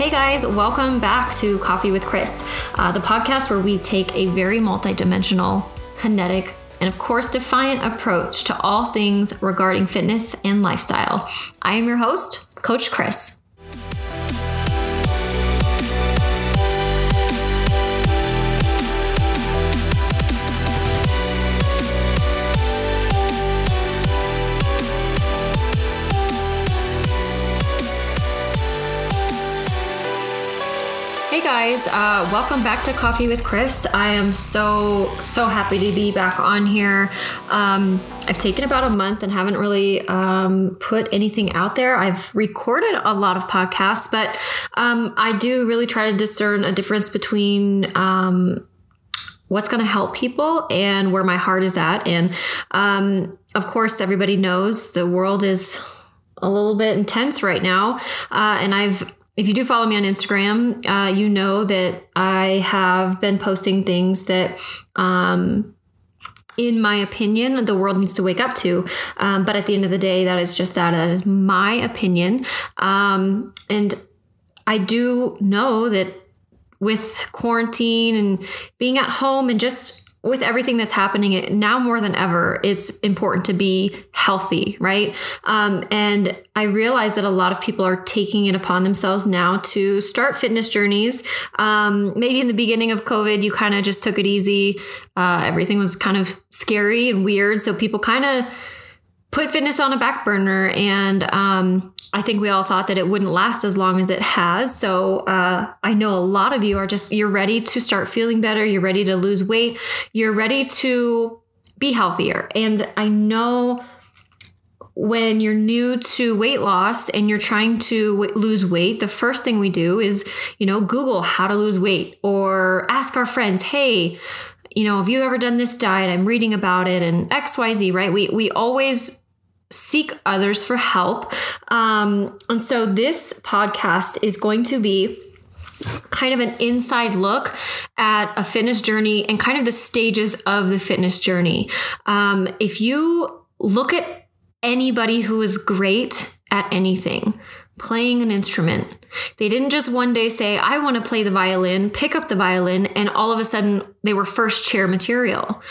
Hey guys, welcome back to Coffee with Chris, uh, the podcast where we take a very multidimensional, kinetic, and of course, defiant approach to all things regarding fitness and lifestyle. I am your host, Coach Chris. Guys, uh, welcome back to Coffee with Chris. I am so, so happy to be back on here. Um, I've taken about a month and haven't really um, put anything out there. I've recorded a lot of podcasts, but um, I do really try to discern a difference between um, what's going to help people and where my heart is at. And um, of course, everybody knows the world is a little bit intense right now. Uh, and I've if you do follow me on Instagram, uh, you know that I have been posting things that, um, in my opinion, the world needs to wake up to. Um, but at the end of the day, that is just that. That is my opinion. Um, and I do know that with quarantine and being at home and just with everything that's happening now more than ever, it's important to be healthy, right? Um, and I realize that a lot of people are taking it upon themselves now to start fitness journeys. Um, maybe in the beginning of COVID, you kind of just took it easy. Uh, everything was kind of scary and weird. So people kind of put fitness on a back burner and um, I think we all thought that it wouldn't last as long as it has. So uh, I know a lot of you are just, you're ready to start feeling better. You're ready to lose weight. You're ready to be healthier. And I know when you're new to weight loss and you're trying to w- lose weight, the first thing we do is, you know, Google how to lose weight or ask our friends, hey, you know, have you ever done this diet? I'm reading about it and XYZ, right? We we always seek others for help. Um, and so this podcast is going to be kind of an inside look at a fitness journey and kind of the stages of the fitness journey. Um, if you look at anybody who is great at anything, playing an instrument, they didn't just one day say, I want to play the violin, pick up the violin, and all of a sudden they were first chair material.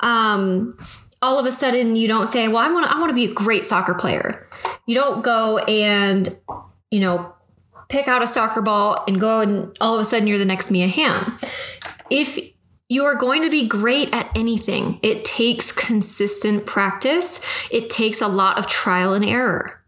Um, all of a sudden you don't say, "Well, I want I want to be a great soccer player." You don't go and, you know, pick out a soccer ball and go and all of a sudden you're the next Mia Hamm. If you are going to be great at anything, it takes consistent practice. It takes a lot of trial and error.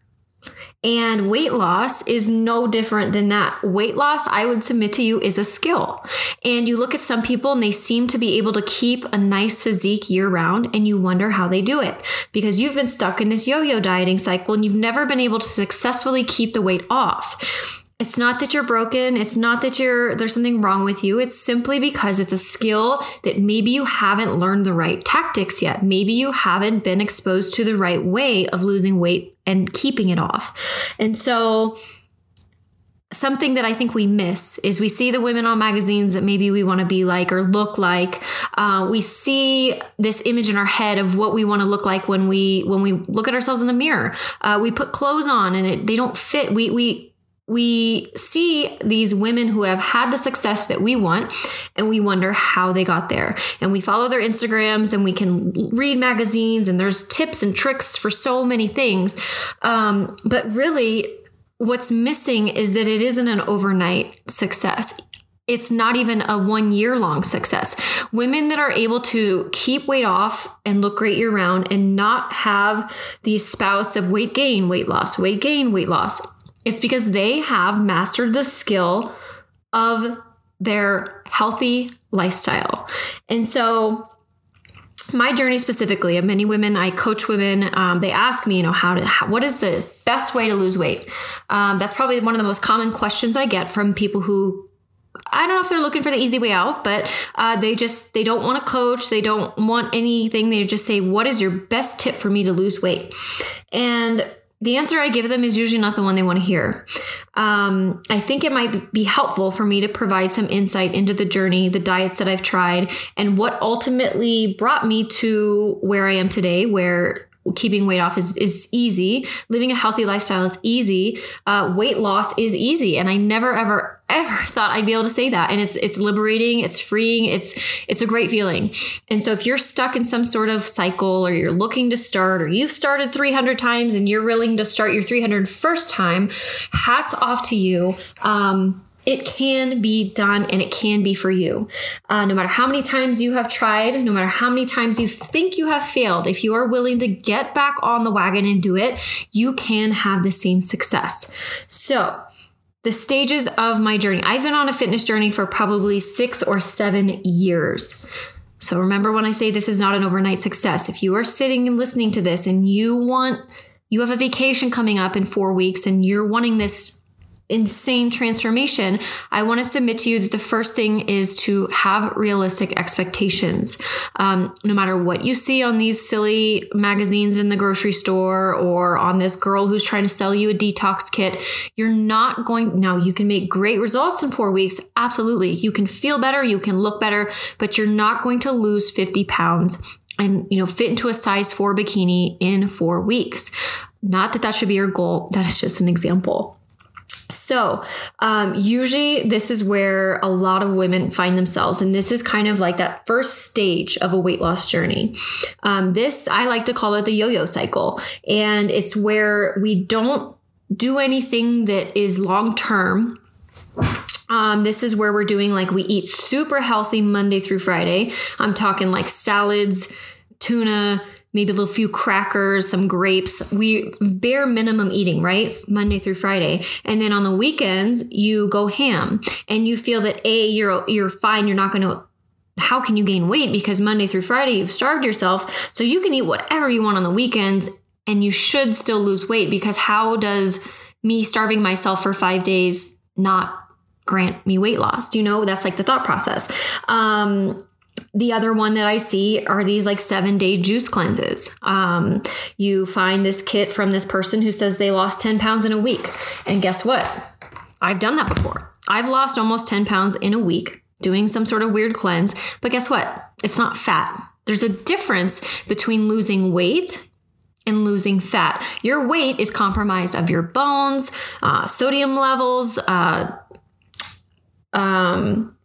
And weight loss is no different than that. Weight loss, I would submit to you, is a skill. And you look at some people and they seem to be able to keep a nice physique year round, and you wonder how they do it because you've been stuck in this yo yo dieting cycle and you've never been able to successfully keep the weight off. It's not that you're broken. It's not that you're there's something wrong with you. It's simply because it's a skill that maybe you haven't learned the right tactics yet. Maybe you haven't been exposed to the right way of losing weight and keeping it off. And so something that I think we miss is we see the women on magazines that maybe we want to be like or look like. Uh, we see this image in our head of what we want to look like when we when we look at ourselves in the mirror. Uh, we put clothes on and it, they don't fit. We we we see these women who have had the success that we want and we wonder how they got there. And we follow their Instagrams and we can read magazines and there's tips and tricks for so many things. Um, but really, what's missing is that it isn't an overnight success. It's not even a one year long success. Women that are able to keep weight off and look great year round and not have these spouts of weight gain, weight loss, weight gain, weight loss it's because they have mastered the skill of their healthy lifestyle. And so, my journey specifically of many women i coach women um, they ask me you know how to how, what is the best way to lose weight um, that's probably one of the most common questions i get from people who I don't know if they're looking for the easy way out, but uh, they just they don't want to coach. They don't want anything. They just say, "What is your best tip for me to lose weight?" And the answer I give them is usually not the one they want to hear. Um, I think it might be helpful for me to provide some insight into the journey, the diets that I've tried, and what ultimately brought me to where I am today, where keeping weight off is, is easy. Living a healthy lifestyle is easy. Uh, weight loss is easy. And I never, ever, ever thought I'd be able to say that. And it's, it's liberating. It's freeing. It's, it's a great feeling. And so if you're stuck in some sort of cycle or you're looking to start or you've started 300 times and you're willing to start your 301st time, hats off to you. Um, it can be done and it can be for you. Uh, no matter how many times you have tried, no matter how many times you think you have failed, if you are willing to get back on the wagon and do it, you can have the same success. So, the stages of my journey. I've been on a fitness journey for probably six or seven years. So remember when I say this is not an overnight success. If you are sitting and listening to this and you want, you have a vacation coming up in four weeks and you're wanting this insane transformation, I want to submit to you that the first thing is to have realistic expectations. Um, no matter what you see on these silly magazines in the grocery store or on this girl who's trying to sell you a detox kit, you're not going. Now, you can make great results in four weeks. Absolutely. You can feel better, you can look better, but you're not going to lose 50 pounds and you know fit into a size 4 bikini in 4 weeks. Not that that should be your goal. That is just an example. So, um, usually this is where a lot of women find themselves, and this is kind of like that first stage of a weight loss journey. Um, this, I like to call it the yo yo cycle, and it's where we don't do anything that is long term. Um, this is where we're doing like we eat super healthy Monday through Friday. I'm talking like salads, tuna, maybe a little few crackers, some grapes. We bare minimum eating, right? Monday through Friday. And then on the weekends, you go ham and you feel that A, you're you're fine, you're not going to how can you gain weight because Monday through Friday you've starved yourself. So you can eat whatever you want on the weekends and you should still lose weight because how does me starving myself for 5 days not grant me weight loss? You know that's like the thought process. Um the other one that I see are these like seven day juice cleanses. Um, you find this kit from this person who says they lost 10 pounds in a week. And guess what? I've done that before. I've lost almost 10 pounds in a week doing some sort of weird cleanse. But guess what? It's not fat. There's a difference between losing weight and losing fat. Your weight is compromised of your bones, uh, sodium levels, uh, um,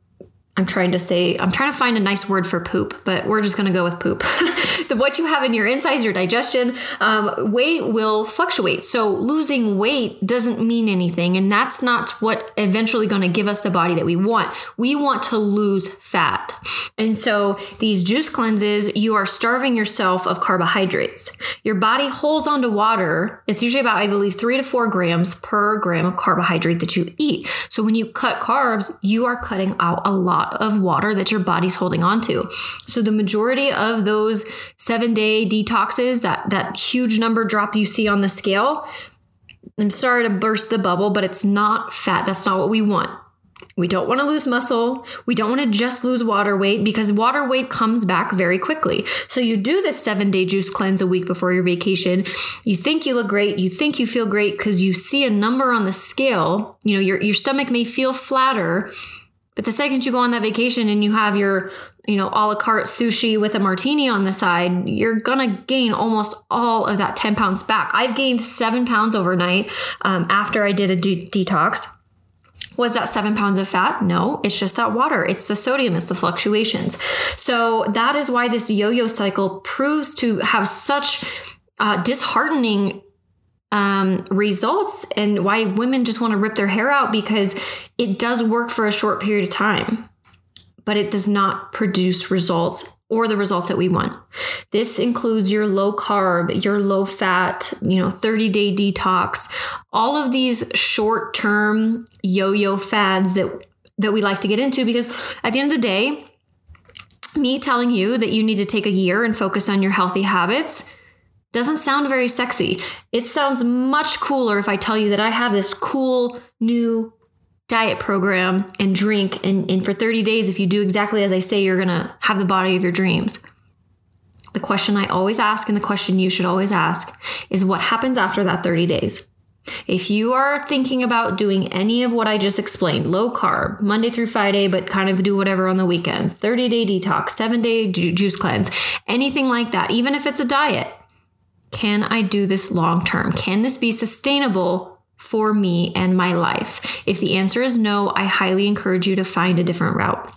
I'm trying to say, I'm trying to find a nice word for poop, but we're just going to go with poop. the, what you have in your insides, your digestion, um, weight will fluctuate. So losing weight doesn't mean anything. And that's not what eventually going to give us the body that we want. We want to lose fat. And so these juice cleanses, you are starving yourself of carbohydrates. Your body holds onto water. It's usually about, I believe, three to four grams per gram of carbohydrate that you eat. So when you cut carbs, you are cutting out a lot of water that your body's holding on to. So the majority of those seven day detoxes, that, that huge number drop you see on the scale, I'm sorry to burst the bubble, but it's not fat. That's not what we want. We don't want to lose muscle. We don't want to just lose water weight because water weight comes back very quickly. So you do this seven day juice cleanse a week before your vacation. You think you look great. You think you feel great because you see a number on the scale. You know, your, your stomach may feel flatter but the second you go on that vacation and you have your, you know, a la carte sushi with a martini on the side, you're gonna gain almost all of that 10 pounds back. I've gained seven pounds overnight um, after I did a de- detox. Was that seven pounds of fat? No, it's just that water. It's the sodium, it's the fluctuations. So that is why this yo yo cycle proves to have such uh, disheartening um, results and why women just want to rip their hair out because it does work for a short period of time, but it does not produce results or the results that we want. This includes your low carb, your low fat, you know, 30 day detox, all of these short term yo yo fads that, that we like to get into because at the end of the day, me telling you that you need to take a year and focus on your healthy habits doesn't sound very sexy. It sounds much cooler if I tell you that I have this cool new diet program and drink. And, and for 30 days, if you do exactly as I say, you're going to have the body of your dreams. The question I always ask and the question you should always ask is what happens after that 30 days? If you are thinking about doing any of what I just explained, low carb, Monday through Friday, but kind of do whatever on the weekends, 30 day detox, seven day juice cleanse, anything like that, even if it's a diet, can I do this long term? Can this be sustainable for me and my life? If the answer is no, I highly encourage you to find a different route.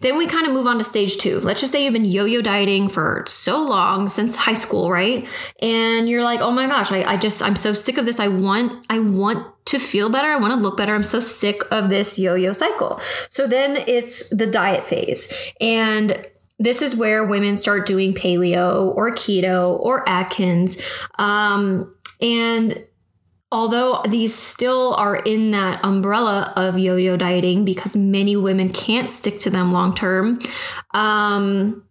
Then we kind of move on to stage two. Let's just say you've been yo yo dieting for so long since high school, right? And you're like, oh my gosh, I, I just, I'm so sick of this. I want, I want to feel better. I want to look better. I'm so sick of this yo yo cycle. So then it's the diet phase. And this is where women start doing paleo or keto or Atkins. Um, and although these still are in that umbrella of yo-yo dieting because many women can't stick to them long term um,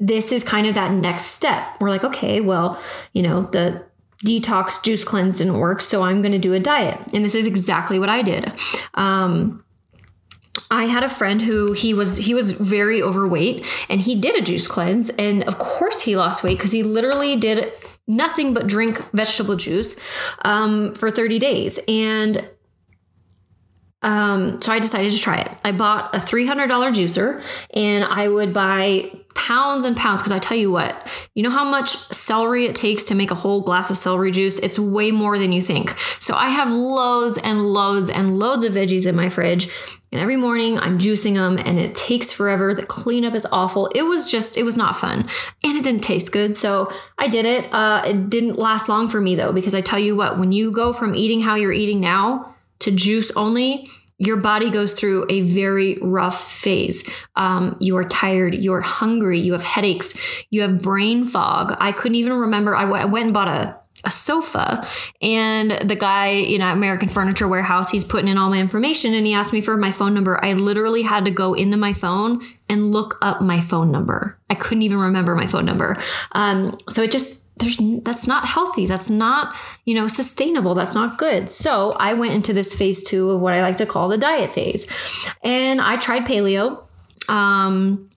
this is kind of that next step. We're like okay well you know the detox juice cleanse didn't work so i'm going to do a diet. And this is exactly what i did. Um, I had a friend who he was he was very overweight and he did a juice cleanse and of course he lost weight because he literally did nothing but drink vegetable juice um, for 30 days. And um, so I decided to try it. I bought a $300 juicer and I would buy pounds and pounds because I tell you what, you know how much celery it takes to make a whole glass of celery juice? It's way more than you think. So I have loads and loads and loads of veggies in my fridge and every morning I'm juicing them and it takes forever. The cleanup is awful. It was just, it was not fun. And it didn't taste good. So I did it. Uh, it didn't last long for me though, because I tell you what, when you go from eating how you're eating now to juice only, your body goes through a very rough phase. Um, you are tired, you're hungry, you have headaches, you have brain fog. I couldn't even remember. I, w- I went and bought a a sofa and the guy you know american furniture warehouse he's putting in all my information and he asked me for my phone number. I literally had to go into my phone and look up my phone number. I couldn't even remember my phone number. Um, so it just there's that's not healthy. That's not you know sustainable. That's not good. So i went into this phase two of what i like to call the diet phase. And i tried paleo. Um,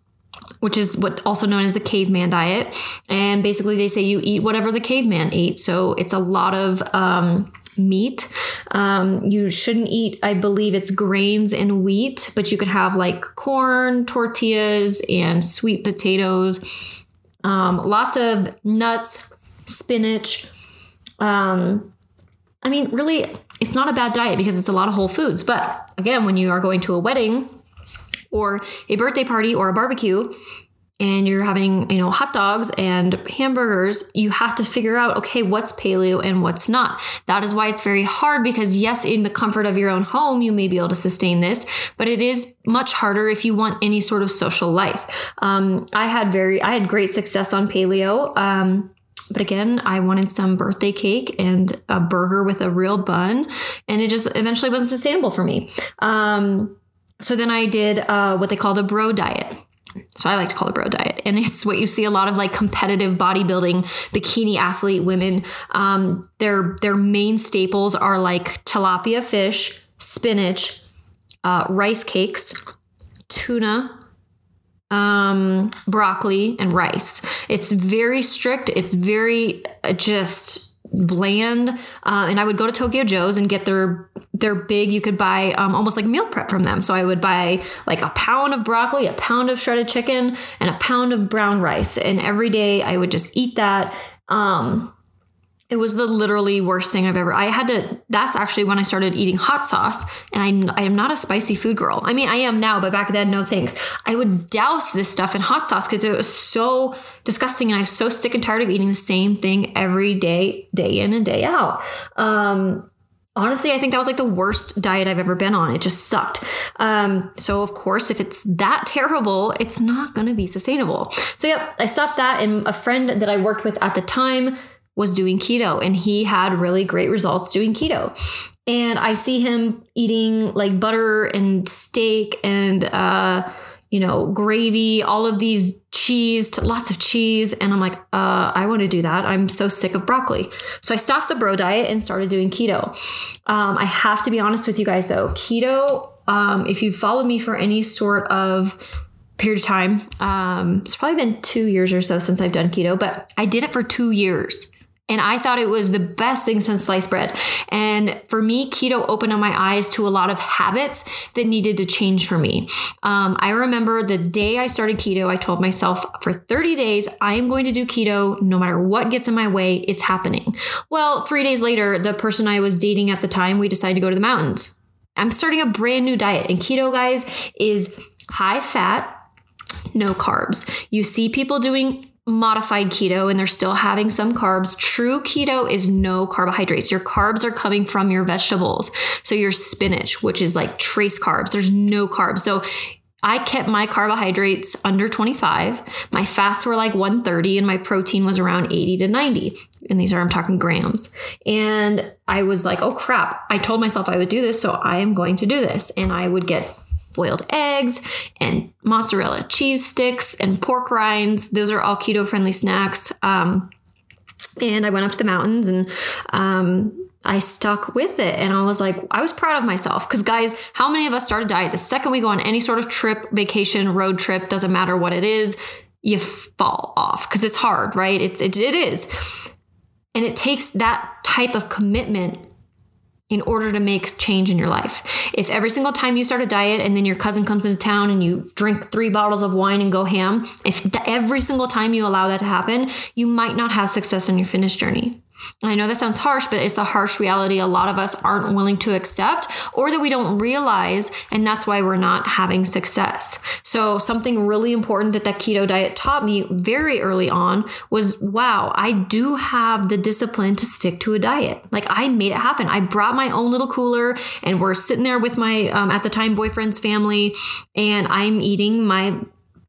which is what also known as the caveman diet. And basically, they say you eat whatever the caveman ate. So it's a lot of um, meat. Um, you shouldn't eat, I believe it's grains and wheat, but you could have like corn, tortillas, and sweet potatoes. Um, lots of nuts, spinach. Um, I mean, really, it's not a bad diet because it's a lot of whole foods. But again, when you are going to a wedding, or a birthday party or a barbecue and you're having, you know, hot dogs and hamburgers, you have to figure out, okay, what's paleo and what's not. That is why it's very hard because yes, in the comfort of your own home, you may be able to sustain this, but it is much harder if you want any sort of social life. Um, I had very, I had great success on paleo. Um, but again, I wanted some birthday cake and a burger with a real bun, and it just eventually wasn't sustainable for me. Um, so then I did uh, what they call the bro diet. So I like to call the bro diet, and it's what you see a lot of like competitive bodybuilding bikini athlete women. Um, their their main staples are like tilapia fish, spinach, uh, rice cakes, tuna, um, broccoli, and rice. It's very strict. It's very uh, just bland. Uh, and I would go to Tokyo Joe's and get their their big. You could buy um, almost like meal prep from them. So I would buy like a pound of broccoli, a pound of shredded chicken, and a pound of brown rice. And every day I would just eat that. Um, it was the literally worst thing I've ever. I had to. That's actually when I started eating hot sauce, and I'm I am not a spicy food girl. I mean, I am now, but back then, no thanks. I would douse this stuff in hot sauce because it was so disgusting, and I'm so sick and tired of eating the same thing every day, day in and day out. Um, honestly, I think that was like the worst diet I've ever been on. It just sucked. Um, so of course, if it's that terrible, it's not going to be sustainable. So yep, I stopped that, and a friend that I worked with at the time was doing keto and he had really great results doing keto. And I see him eating like butter and steak and, uh, you know, gravy, all of these cheese, lots of cheese. And I'm like, uh, I want to do that. I'm so sick of broccoli. So I stopped the bro diet and started doing keto. Um, I have to be honest with you guys though, keto, um, if you've followed me for any sort of period of time, um, it's probably been two years or so since I've done keto, but I did it for two years And I thought it was the best thing since sliced bread. And for me, keto opened up my eyes to a lot of habits that needed to change for me. Um, I remember the day I started keto, I told myself for 30 days, I am going to do keto no matter what gets in my way, it's happening. Well, three days later, the person I was dating at the time, we decided to go to the mountains. I'm starting a brand new diet. And keto, guys, is high fat, no carbs. You see people doing modified keto and they're still having some carbs. True keto is no carbohydrates. Your carbs are coming from your vegetables. So your spinach, which is like trace carbs, there's no carbs. So I kept my carbohydrates under 25. My fats were like 130 and my protein was around 80 to 90. And these are, I'm talking grams. And I was like, oh crap. I told myself I would do this. So I am going to do this. And I would get boiled eggs and mozzarella cheese sticks and pork rinds. Those are all keto friendly snacks. Um, and I went up to the mountains and um, I stuck with it. And I was like, I was proud of myself. Because, guys, how many of us start a diet the second we go on any sort of trip, vacation, road trip, doesn't matter what it is, you fall off because it's hard, right? It, it, it is. And it takes that type of commitment in order to make change in your life. If every single time you start a diet and then your cousin comes into town and you drink three bottles of wine and go ham, if every single time you allow that to happen, you might not have success on your fitness journey. And I know that sounds harsh, but it's a harsh reality a lot of us aren't willing to accept or that we don't realize. And that's why we're not having success. So, something really important that that keto diet taught me very early on was wow, I do have the discipline to stick to a diet. Like, I made it happen. I brought my own little cooler and we're sitting there with my, um, at the time, boyfriend's family, and I'm eating my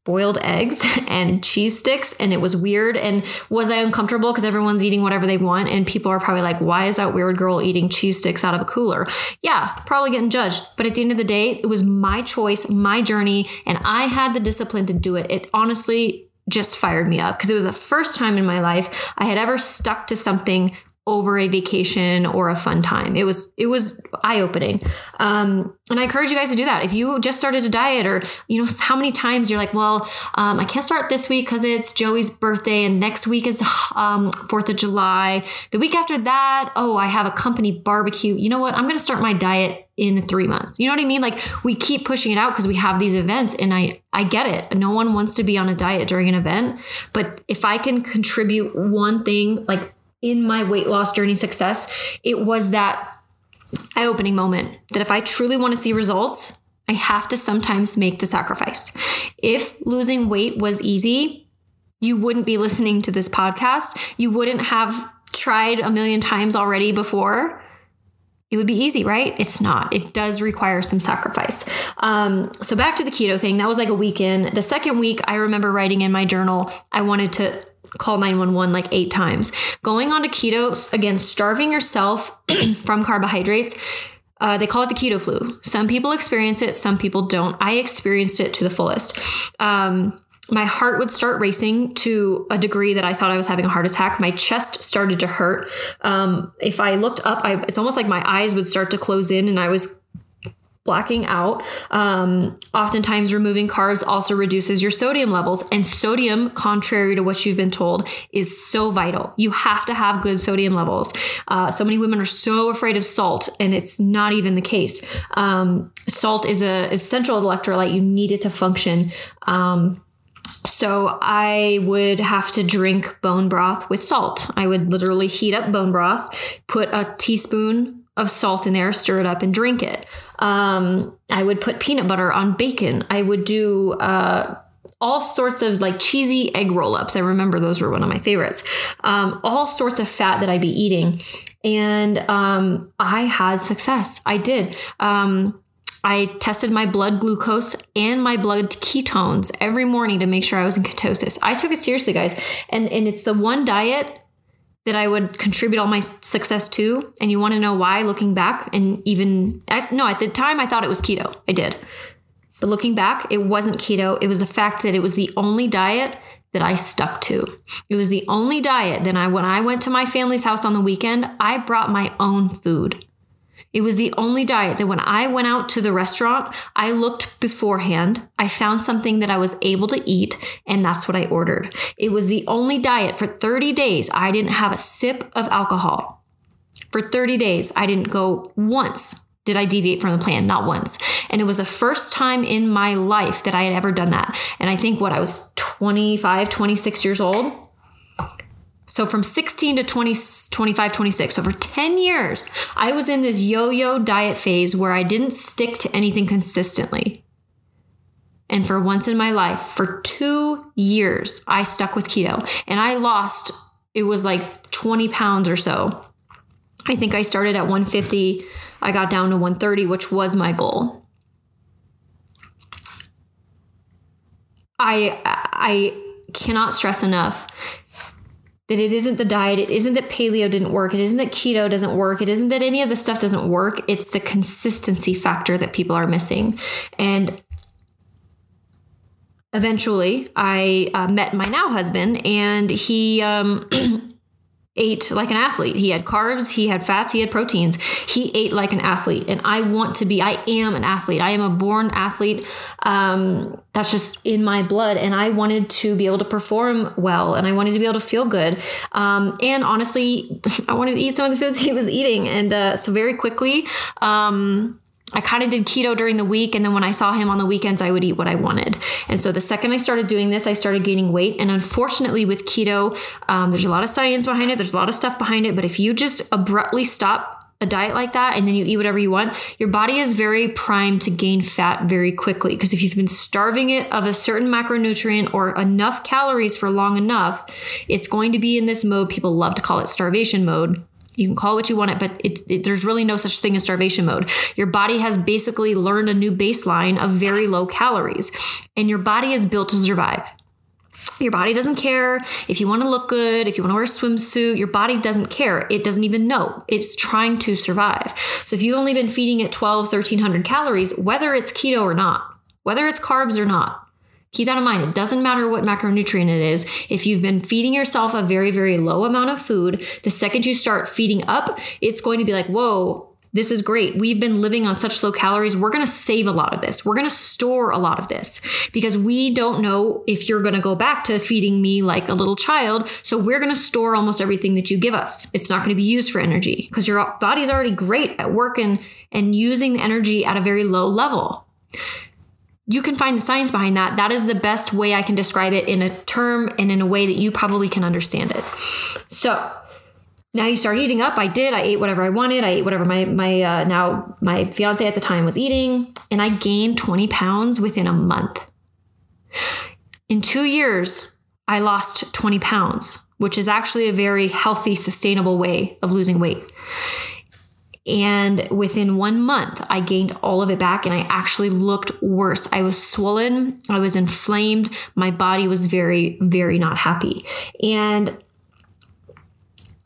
boiled eggs and cheese sticks and it was weird. And was i uncomfortable because everyone's eating whatever they want? And people are probably like why is that weird girl eating cheese sticks out of a cooler? Yeah probably getting judged. But at the end of the day it was my choice my journey and i had the discipline to do it. It honestly just fired me up because it was the first time in my life I had ever stuck to something over a vacation or a fun time. It was it was eye opening, um, and I encourage you guys to do that. If you just started a diet, or you know how many times you're like, well, um, I can't start this week because it's Joey's birthday, and next week is um, Fourth of July. The week after that, oh, I have a company barbecue. You know what? I'm going to start my diet in three months. You know what I mean? Like we keep pushing it out because we have these events, and I I get it. No one wants to be on a diet during an event, but if I can contribute one thing, like in my weight loss journey success, it was that eye opening moment that if I truly want to see results, I have to sometimes make the sacrifice. If losing weight was easy, you wouldn't be listening to this podcast. You wouldn't have tried a million times already before. It would be easy, right? It's not. It does require some sacrifice. Um, so back to the keto thing. That was like a weekend. The second week, I remember writing in my journal, I wanted to call 911 like eight times. Going on to keto, again, starving yourself from carbohydrates. Uh, they call it the keto flu. Some people experience it, some people don't. I experienced it to the fullest. Um, my heart would start racing to a degree that I thought I was having a heart attack. My chest started to hurt. Um, if I looked up, I, it's almost like my eyes would start to close in, and I was blacking out. Um, oftentimes, removing carbs also reduces your sodium levels. And sodium, contrary to what you've been told, is so vital. You have to have good sodium levels. Uh, so many women are so afraid of salt, and it's not even the case. Um, salt is a essential electrolyte. You need it to function. Um, so I would have to drink bone broth with salt. I would literally heat up bone broth, put a teaspoon of salt in there, stir it up, and drink it. Um, I would put peanut butter on bacon. I would do uh, all sorts of like cheesy egg roll ups. I remember those were one of my favorites. Um, all sorts of fat that I'd be eating. And um, I had success. I did. Um, I tested my blood glucose and my blood ketones every morning to make sure I was in ketosis. I took it seriously, guys. And, and it's the one diet that I would contribute all my success to. And you want to know why looking back and even at, no, at the time I thought it was keto. I did. But looking back, it wasn't keto. It was the fact that it was the only diet that I stuck to. It was the only diet that I when I went to my family's house on the weekend, I brought my own food. It was the only diet that when I went out to the restaurant, I looked beforehand. I found something that I was able to eat, and that's what I ordered. It was the only diet for 30 days. I didn't have a sip of alcohol. For 30 days, I didn't go once did I deviate from the plan? Not once. And it was the first time in my life that I had ever done that. And I think what I was 25, 26 years old. So from 16 to 20, 25, 26. So for 10 years, I was in this yo yo diet phase where I didn't stick to anything consistently. And for once in my life, for two years, I stuck with keto and I lost, it was like 20 pounds or so. I think I started at 150 I got down to 130, which was my goal. I I cannot stress enough that it isn't the diet, it isn't that paleo didn't work, it isn't that keto doesn't work, it isn't that any of the stuff doesn't work. It's the consistency factor that people are missing. And eventually, I uh, met my now husband, and he um, ate like an athlete. He had carbs, he had fats, he had proteins. He ate like an athlete. And I want to be, I am an athlete. I am a born athlete. Um, that's just in my blood. And I wanted to be able to perform well and I wanted to be able to feel good. Um, and honestly, I wanted to eat some of the foods he was eating. And uh, so very quickly, um, I kind of did keto during the week. And then when I saw him on the weekends, I would eat what I wanted. And so the second I started doing this, I started gaining weight. And unfortunately, with keto, um, there's a lot of science behind it, there's a lot of stuff behind it. But if you just abruptly stop a diet like that and then you eat whatever you want, your body is very primed to gain fat very quickly. Because if you've been starving it of a certain macronutrient or enough calories for long enough, it's going to be in this mode. People love to call it starvation mode you can call it what you want it, but it, it, there's really no such thing as starvation mode. Your body has basically learned a new baseline of very low calories, and your body is built to survive. Your body doesn't care if you want to look good, if you want to wear a swimsuit, your body doesn't care. It doesn't even know. It's trying to survive. So if you've only been feeding it 12, 1300 calories, whether it's keto or not, whether it's carbs or not, Keep that in mind. It doesn't matter what macronutrient it is. If you've been feeding yourself a very, very low amount of food, the second you start feeding up, it's going to be like, whoa, this is great. We've been living on such low calories. We're going to save a lot of this. We're going to store a lot of this because we don't know if you're going to go back to feeding me like a little child. So we're going to store almost everything that you give us. It's not going to be used for energy because your body's already great at working and using the energy at a very low level you can find the science behind that. That is the best way I can describe it in a term and in a way that you probably can understand it. So now you start eating up. I did. I ate whatever I wanted. I ate whatever my my uh, now my fiance at the time was eating, and I gained 20 pounds within a month. In two years, I lost 20 pounds, which is actually a very healthy, sustainable way of losing weight. And within one month, I gained all of it back and I actually looked worse. I was swollen, I was inflamed, my body was very, very not happy. And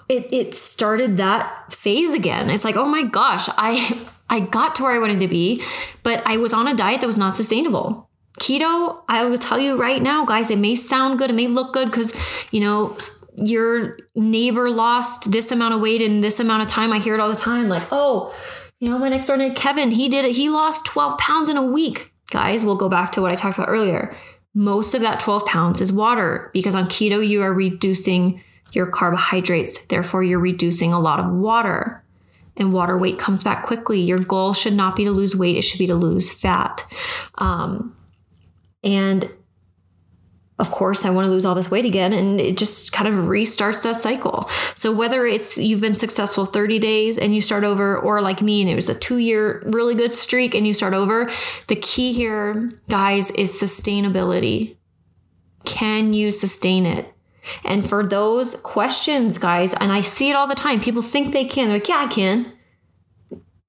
it, it started that phase again. It's like, oh my gosh, I I got to where I wanted to be, but I was on a diet that was not sustainable. Keto, I will tell you right now, guys, it may sound good, it may look good because, you know, your neighbor lost this amount of weight in this amount of time. I hear it all the time like, oh, you know, my next door neighbor, Kevin, he did it. He lost 12 pounds in a week. Guys, we'll go back to what I talked about earlier. Most of that 12 pounds is water because on keto, you are reducing your carbohydrates. Therefore, you're reducing a lot of water. And water weight comes back quickly. Your goal should not be to lose weight, it should be to lose fat. Um, and of course, I want to lose all this weight again. And it just kind of restarts that cycle. So, whether it's you've been successful 30 days and you start over, or like me, and it was a two year really good streak and you start over, the key here, guys, is sustainability. Can you sustain it? And for those questions, guys, and I see it all the time, people think they can. They're like, yeah, I can.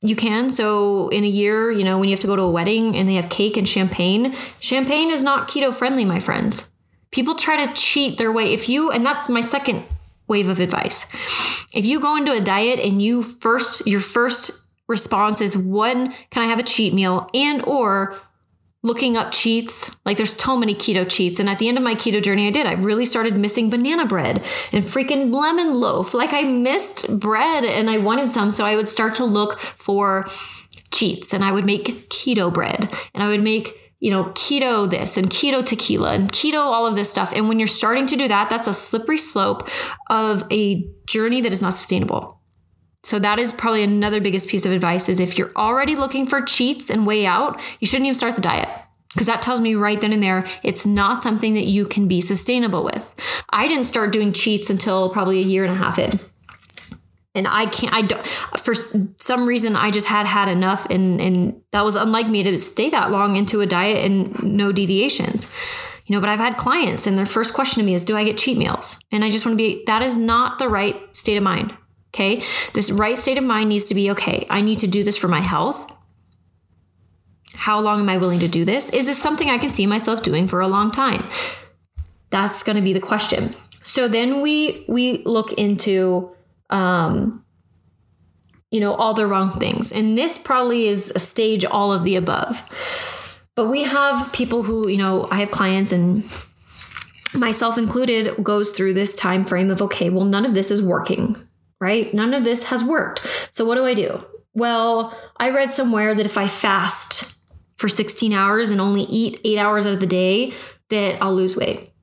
You can. So, in a year, you know, when you have to go to a wedding and they have cake and champagne, champagne is not keto friendly, my friends. People try to cheat their way. If you, and that's my second wave of advice. If you go into a diet and you first, your first response is, when can I have a cheat meal? And or looking up cheats. Like there's so many keto cheats. And at the end of my keto journey, I did. I really started missing banana bread and freaking lemon loaf. Like I missed bread and I wanted some. So I would start to look for cheats and I would make keto bread and I would make you know, keto this and keto tequila and keto all of this stuff. And when you're starting to do that, that's a slippery slope of a journey that is not sustainable. So that is probably another biggest piece of advice is if you're already looking for cheats and way out, you shouldn't even start the diet. Because that tells me right then and there, it's not something that you can be sustainable with. I didn't start doing cheats until probably a year and a half in and I can't. I don't. For some reason, I just had had enough, and and that was unlike me to stay that long into a diet and no deviations. You know, but I've had clients, and their first question to me is, "Do I get cheat meals?" And I just want to be. That is not the right state of mind. Okay, this right state of mind needs to be okay. I need to do this for my health. How long am I willing to do this? Is this something I can see myself doing for a long time? That's going to be the question. So then we we look into um, you know, all the wrong things. And this probably is a stage all of the above. But we have people who, you know, I have clients and myself included goes through this time frame of okay, well none of this is working, right? None of this has worked. So what do I do? Well, I read somewhere that if I fast for 16 hours and only eat 8 hours out of the day, that I'll lose weight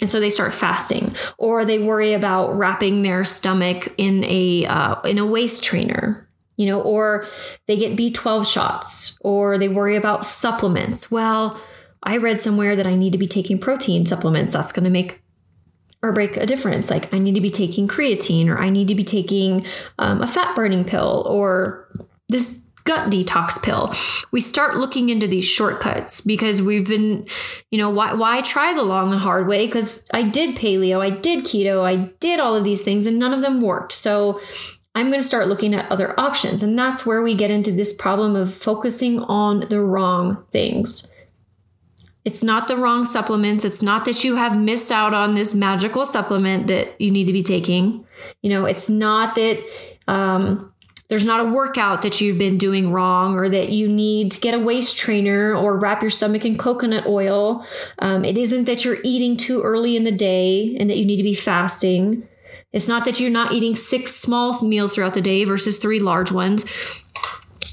and so they start fasting or they worry about wrapping their stomach in a uh, in a waist trainer you know or they get b12 shots or they worry about supplements. Well i read somewhere that i need to be taking protein supplements. That's going to make or break a difference. Like i need to be taking creatine or i need to be taking um, a fat burning pill or this gut detox pill. We start looking into these shortcuts because we've been, you know, why why try the long and hard way? Because I did paleo, I did keto, I did all of these things and none of them worked. So I'm going to start looking at other options. And that's where we get into this problem of focusing on the wrong things. It's not the wrong supplements. It's not that you have missed out on this magical supplement that you need to be taking. You know, it's not that um, there's not a workout that you've been doing wrong or that you need to get a waist trainer or wrap your stomach in coconut oil. Um, it isn't that you're eating too early in the day and that you need to be fasting. It's not that you're not eating six small meals throughout the day versus three large ones.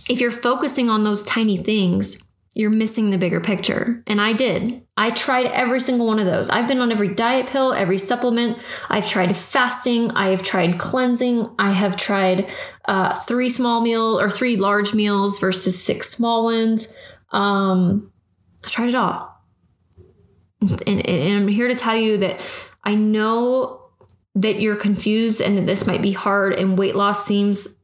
If you're focusing on those tiny things, you're missing the bigger picture. And I did. I tried every single one of those. I've been on every diet pill, every supplement. I've tried fasting. I have tried cleansing. I have tried uh, three small meal or three large meals versus six small ones. Um, I tried it all. And, and, and I'm here to tell you that I know that you're confused and that this might be hard and weight loss seems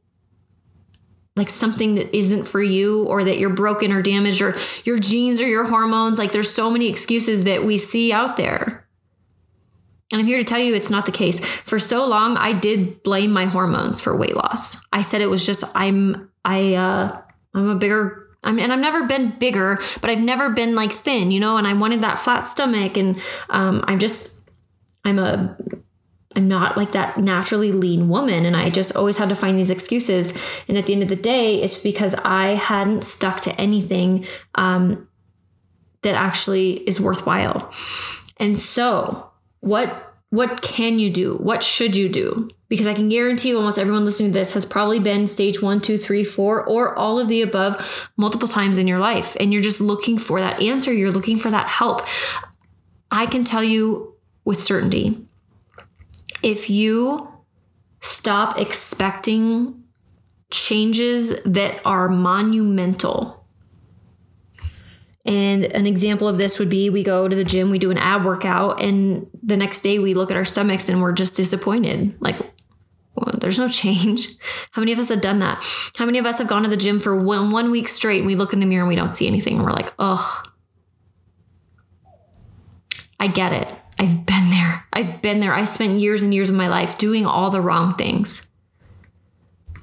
like something that isn't for you or that you're broken or damaged or your genes or your hormones. Like there's so many excuses that we see out there. And I'm here to tell you it's not the case. For so long, I did blame my hormones for weight loss. I said it was just I'm I uh I'm a bigger I'm, and I've never been bigger, but I've never been like thin, you know, and I wanted that flat stomach and um I'm just I'm a I'm not like that naturally lean woman. And I just always had to find these excuses. And at the end of the day, it's because I hadn't stuck to anything um, that actually is worthwhile. And so, what what can you do? What should you do? Because I can guarantee you, almost everyone listening to this has probably been stage one, two, three, four, or all of the above multiple times in your life. And you're just looking for that answer. You're looking for that help. I can tell you with certainty if you stop expecting changes that are monumental. And an example of this would be we go to the gym, we do an ab workout, and the next day we look at our stomachs and we're just disappointed. Like, well, there's no change. How many of us have done that? How many of us have gone to the gym for one, one week straight and we look in the mirror and we don't see anything and we're like, ugh. I get it. I've been there. I spent years and years of my life doing all the wrong things.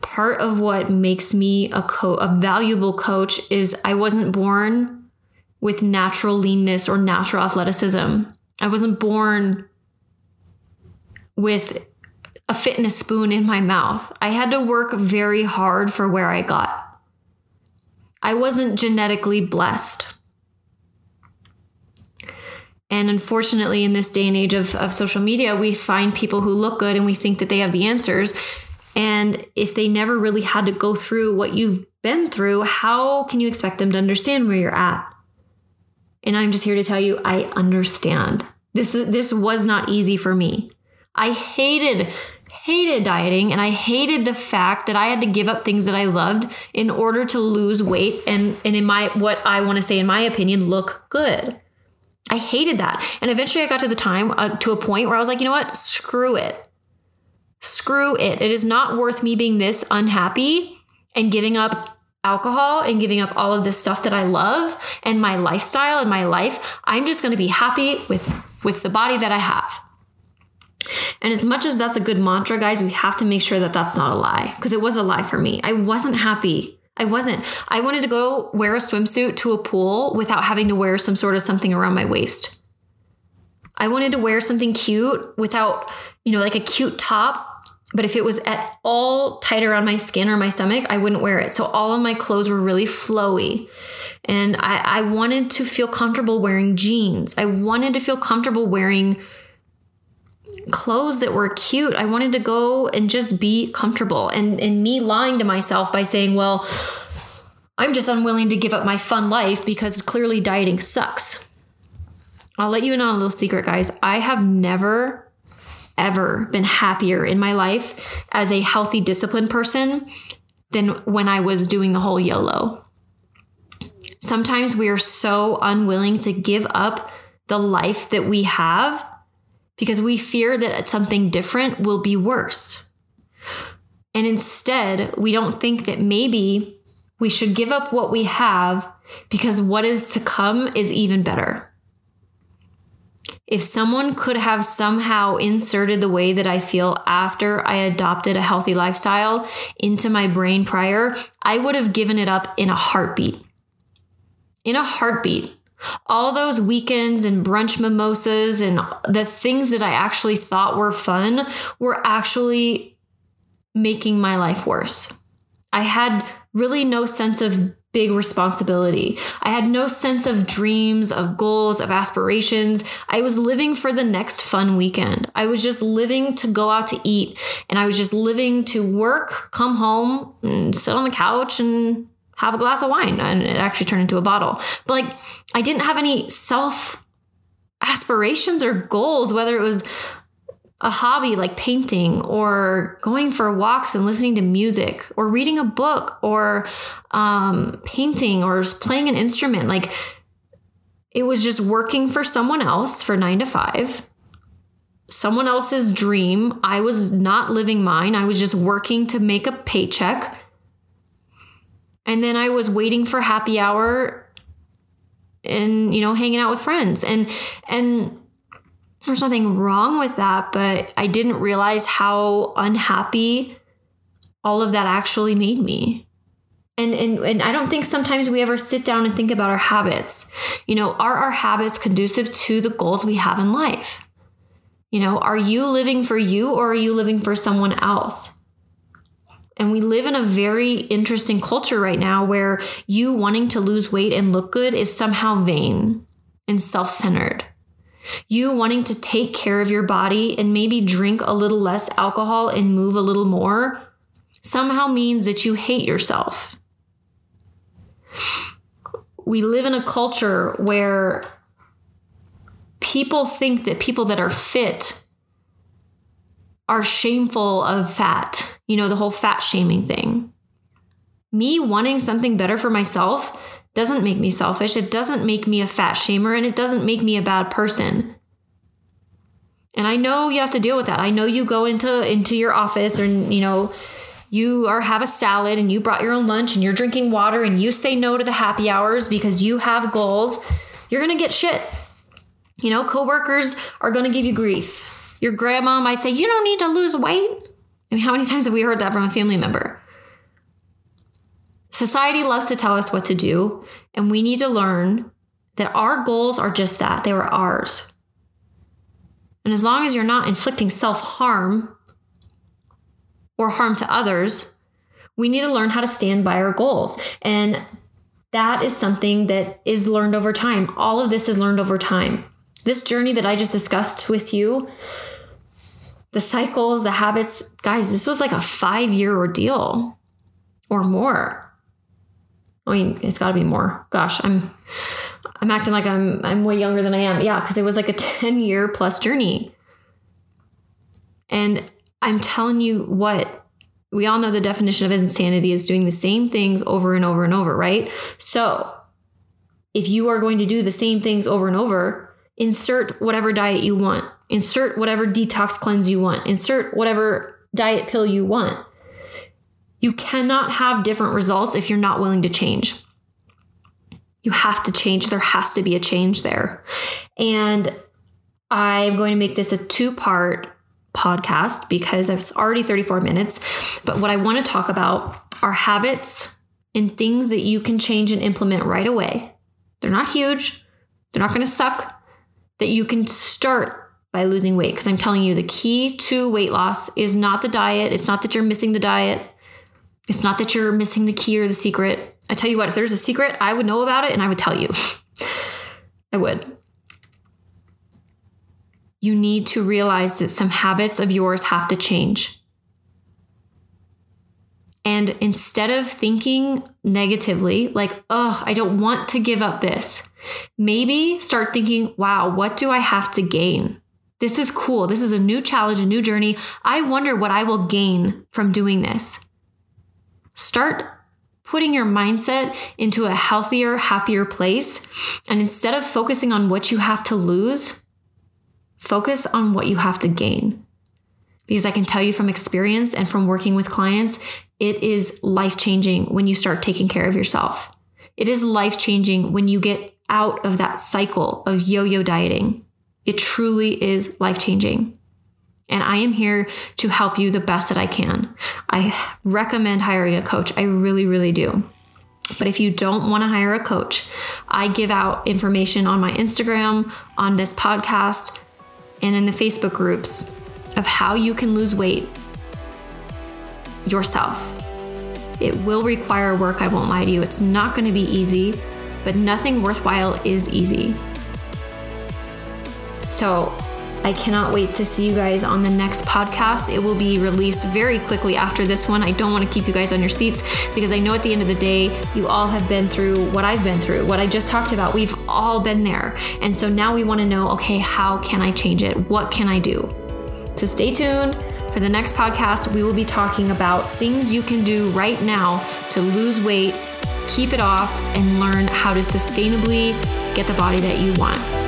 Part of what makes me a co- a valuable coach is I wasn't born with natural leanness or natural athleticism. I wasn't born with a fitness spoon in my mouth. I had to work very hard for where I got. I wasn't genetically blessed. And unfortunately, in this day and age of, of social media, we find people who look good and we think that they have the answers. And if they never really had to go through what you've been through, how can you expect them to understand where you're at? And I'm just here to tell you, I understand. This this was not easy for me. I hated hated dieting and I hated the fact that I had to give up things that I loved in order to lose weight and and in my what I want to say in my opinion look good. I hated that. And eventually I got to the time uh, to a point where I was like, you know what? Screw it. Screw it. It is not worth me being this unhappy and giving up alcohol and giving up all of this stuff that I love and my lifestyle and my life. I'm just going to be happy with with the body that I have. And as much as that's a good mantra, guys, we have to make sure that that's not a lie because it was a lie for me. I wasn't happy. I wasn't. I wanted to go wear a swimsuit to a pool without having to wear some sort of something around my waist. I wanted to wear something cute without, you know, like a cute top. But if it was at all tight around my skin or my stomach, I wouldn't wear it. So all of my clothes were really flowy. And I, I wanted to feel comfortable wearing jeans. I wanted to feel comfortable wearing clothes that were cute. I wanted to go and just be comfortable. And and me lying to myself by saying, well, I'm just unwilling to give up my fun life because clearly dieting sucks. I'll let you in on a little secret, guys. I have never, ever been happier in my life as a healthy, disciplined person than when I was doing the whole YOLO. Sometimes we are so unwilling to give up the life that we have because we fear that something different will be worse. And instead, we don't think that maybe we should give up what we have because what is to come is even better. If someone could have somehow inserted the way that I feel after I adopted a healthy lifestyle into my brain prior, I would have given it up in a heartbeat. In a heartbeat all those weekends and brunch mimosas and the things that I actually thought were fun were actually making my life worse. I had really no sense of big responsibility. I had no sense of dreams, of goals, of aspirations. I was living for the next fun weekend. I was just living to go out to eat and I was just living to work, come home, and sit on the couch and have a glass of wine and it actually turned into a bottle. But like I didn't have any self aspirations or goals, whether it was a hobby like painting or going for walks and listening to music or reading a book or um, painting or playing an instrument. Like it was just working for someone else for nine to five. Someone else's dream. I was not living mine. I was just working to make a paycheck and then I was waiting for happy hour and, you know, hanging out with friends. And, and, there's nothing wrong with that, but I didn't realize how unhappy all of that actually made me. And, and and I don't think sometimes we ever sit down and think about our habits. You know, are our habits conducive to the goals we have in life? You know, are you living for you or are you living for someone else? And we live in a very interesting culture right now where you wanting to lose weight and look good is somehow vain and self centered. You wanting to take care of your body and maybe drink a little less alcohol and move a little more somehow means that you hate yourself. We live in a culture where people think that people that are fit are shameful of fat you know, the whole fat shaming thing. Me wanting something better for myself doesn't make me selfish. It doesn't make me a fat shamer and it doesn't make me a bad person. And I know you have to deal with that. I know you go into into your office or you know, you are have a salad and you brought your own lunch and you're drinking water and you say no to the happy hours because you have goals. You're going to get shit. You know, coworkers are going to give you grief. Your grandma might say, "You don't need to lose weight." I mean, how many times have we heard that from a family member? Society loves to tell us what to do, and we need to learn that our goals are just that they were ours. And as long as you're not inflicting self harm or harm to others, we need to learn how to stand by our goals. And that is something that is learned over time. All of this is learned over time. This journey that I just discussed with you, the cycles, the habits, guys, this was like a five year ordeal or more. I mean, it's got to be more. Gosh, I'm I'm acting like I'm I'm way younger than I am. Yeah, because it was like a 10 year plus journey. And I'm telling you what, we all know the definition of insanity is doing the same things over and over and over, right? So, if you are going to do the same things over and over, insert whatever diet you want, insert whatever detox cleanse you want, insert whatever diet pill you want. You cannot have different results if you're not willing to change. You have to change. There has to be a change there. And I'm going to make this a two part podcast because it's already 34 minutes. But what I want to talk about are habits and things that you can change and implement right away. They're not huge, they're not going to suck, that you can start by losing weight. Because I'm telling you, the key to weight loss is not the diet, it's not that you're missing the diet, it's not that you're missing the key or the secret. I tell you what, if there's a secret, I would know about it and I would tell you. I would you need to realize that some habits of yours have to change. And instead of thinking negatively, like, oh, I don't want to give up this, maybe start thinking, wow, what do I have to gain? This is cool. This is a new challenge, a new journey. I wonder what I will gain from doing this. Start putting your mindset into a healthier, happier place. And instead of focusing on what you have to lose, Focus on what you have to gain. Because I can tell you from experience and from working with clients, it is life changing when you start taking care of yourself. It is life changing when you get out of that cycle of yo yo dieting. It truly is life changing. And I am here to help you the best that I can. I recommend hiring a coach. I really, really do. But if you don't want to hire a coach, I give out information on my Instagram, on this podcast, and in the Facebook groups of how you can lose weight yourself. It will require work, I won't lie to you. It's not going to be easy, but nothing worthwhile is easy. So, I cannot wait to see you guys on the next podcast. It will be released very quickly after this one. I don't want to keep you guys on your seats because I know at the end of the day, you all have been through what I've been through, what I just talked about. We've all been there. And so now we want to know okay, how can I change it? What can I do? So stay tuned. For the next podcast, we will be talking about things you can do right now to lose weight, keep it off, and learn how to sustainably get the body that you want.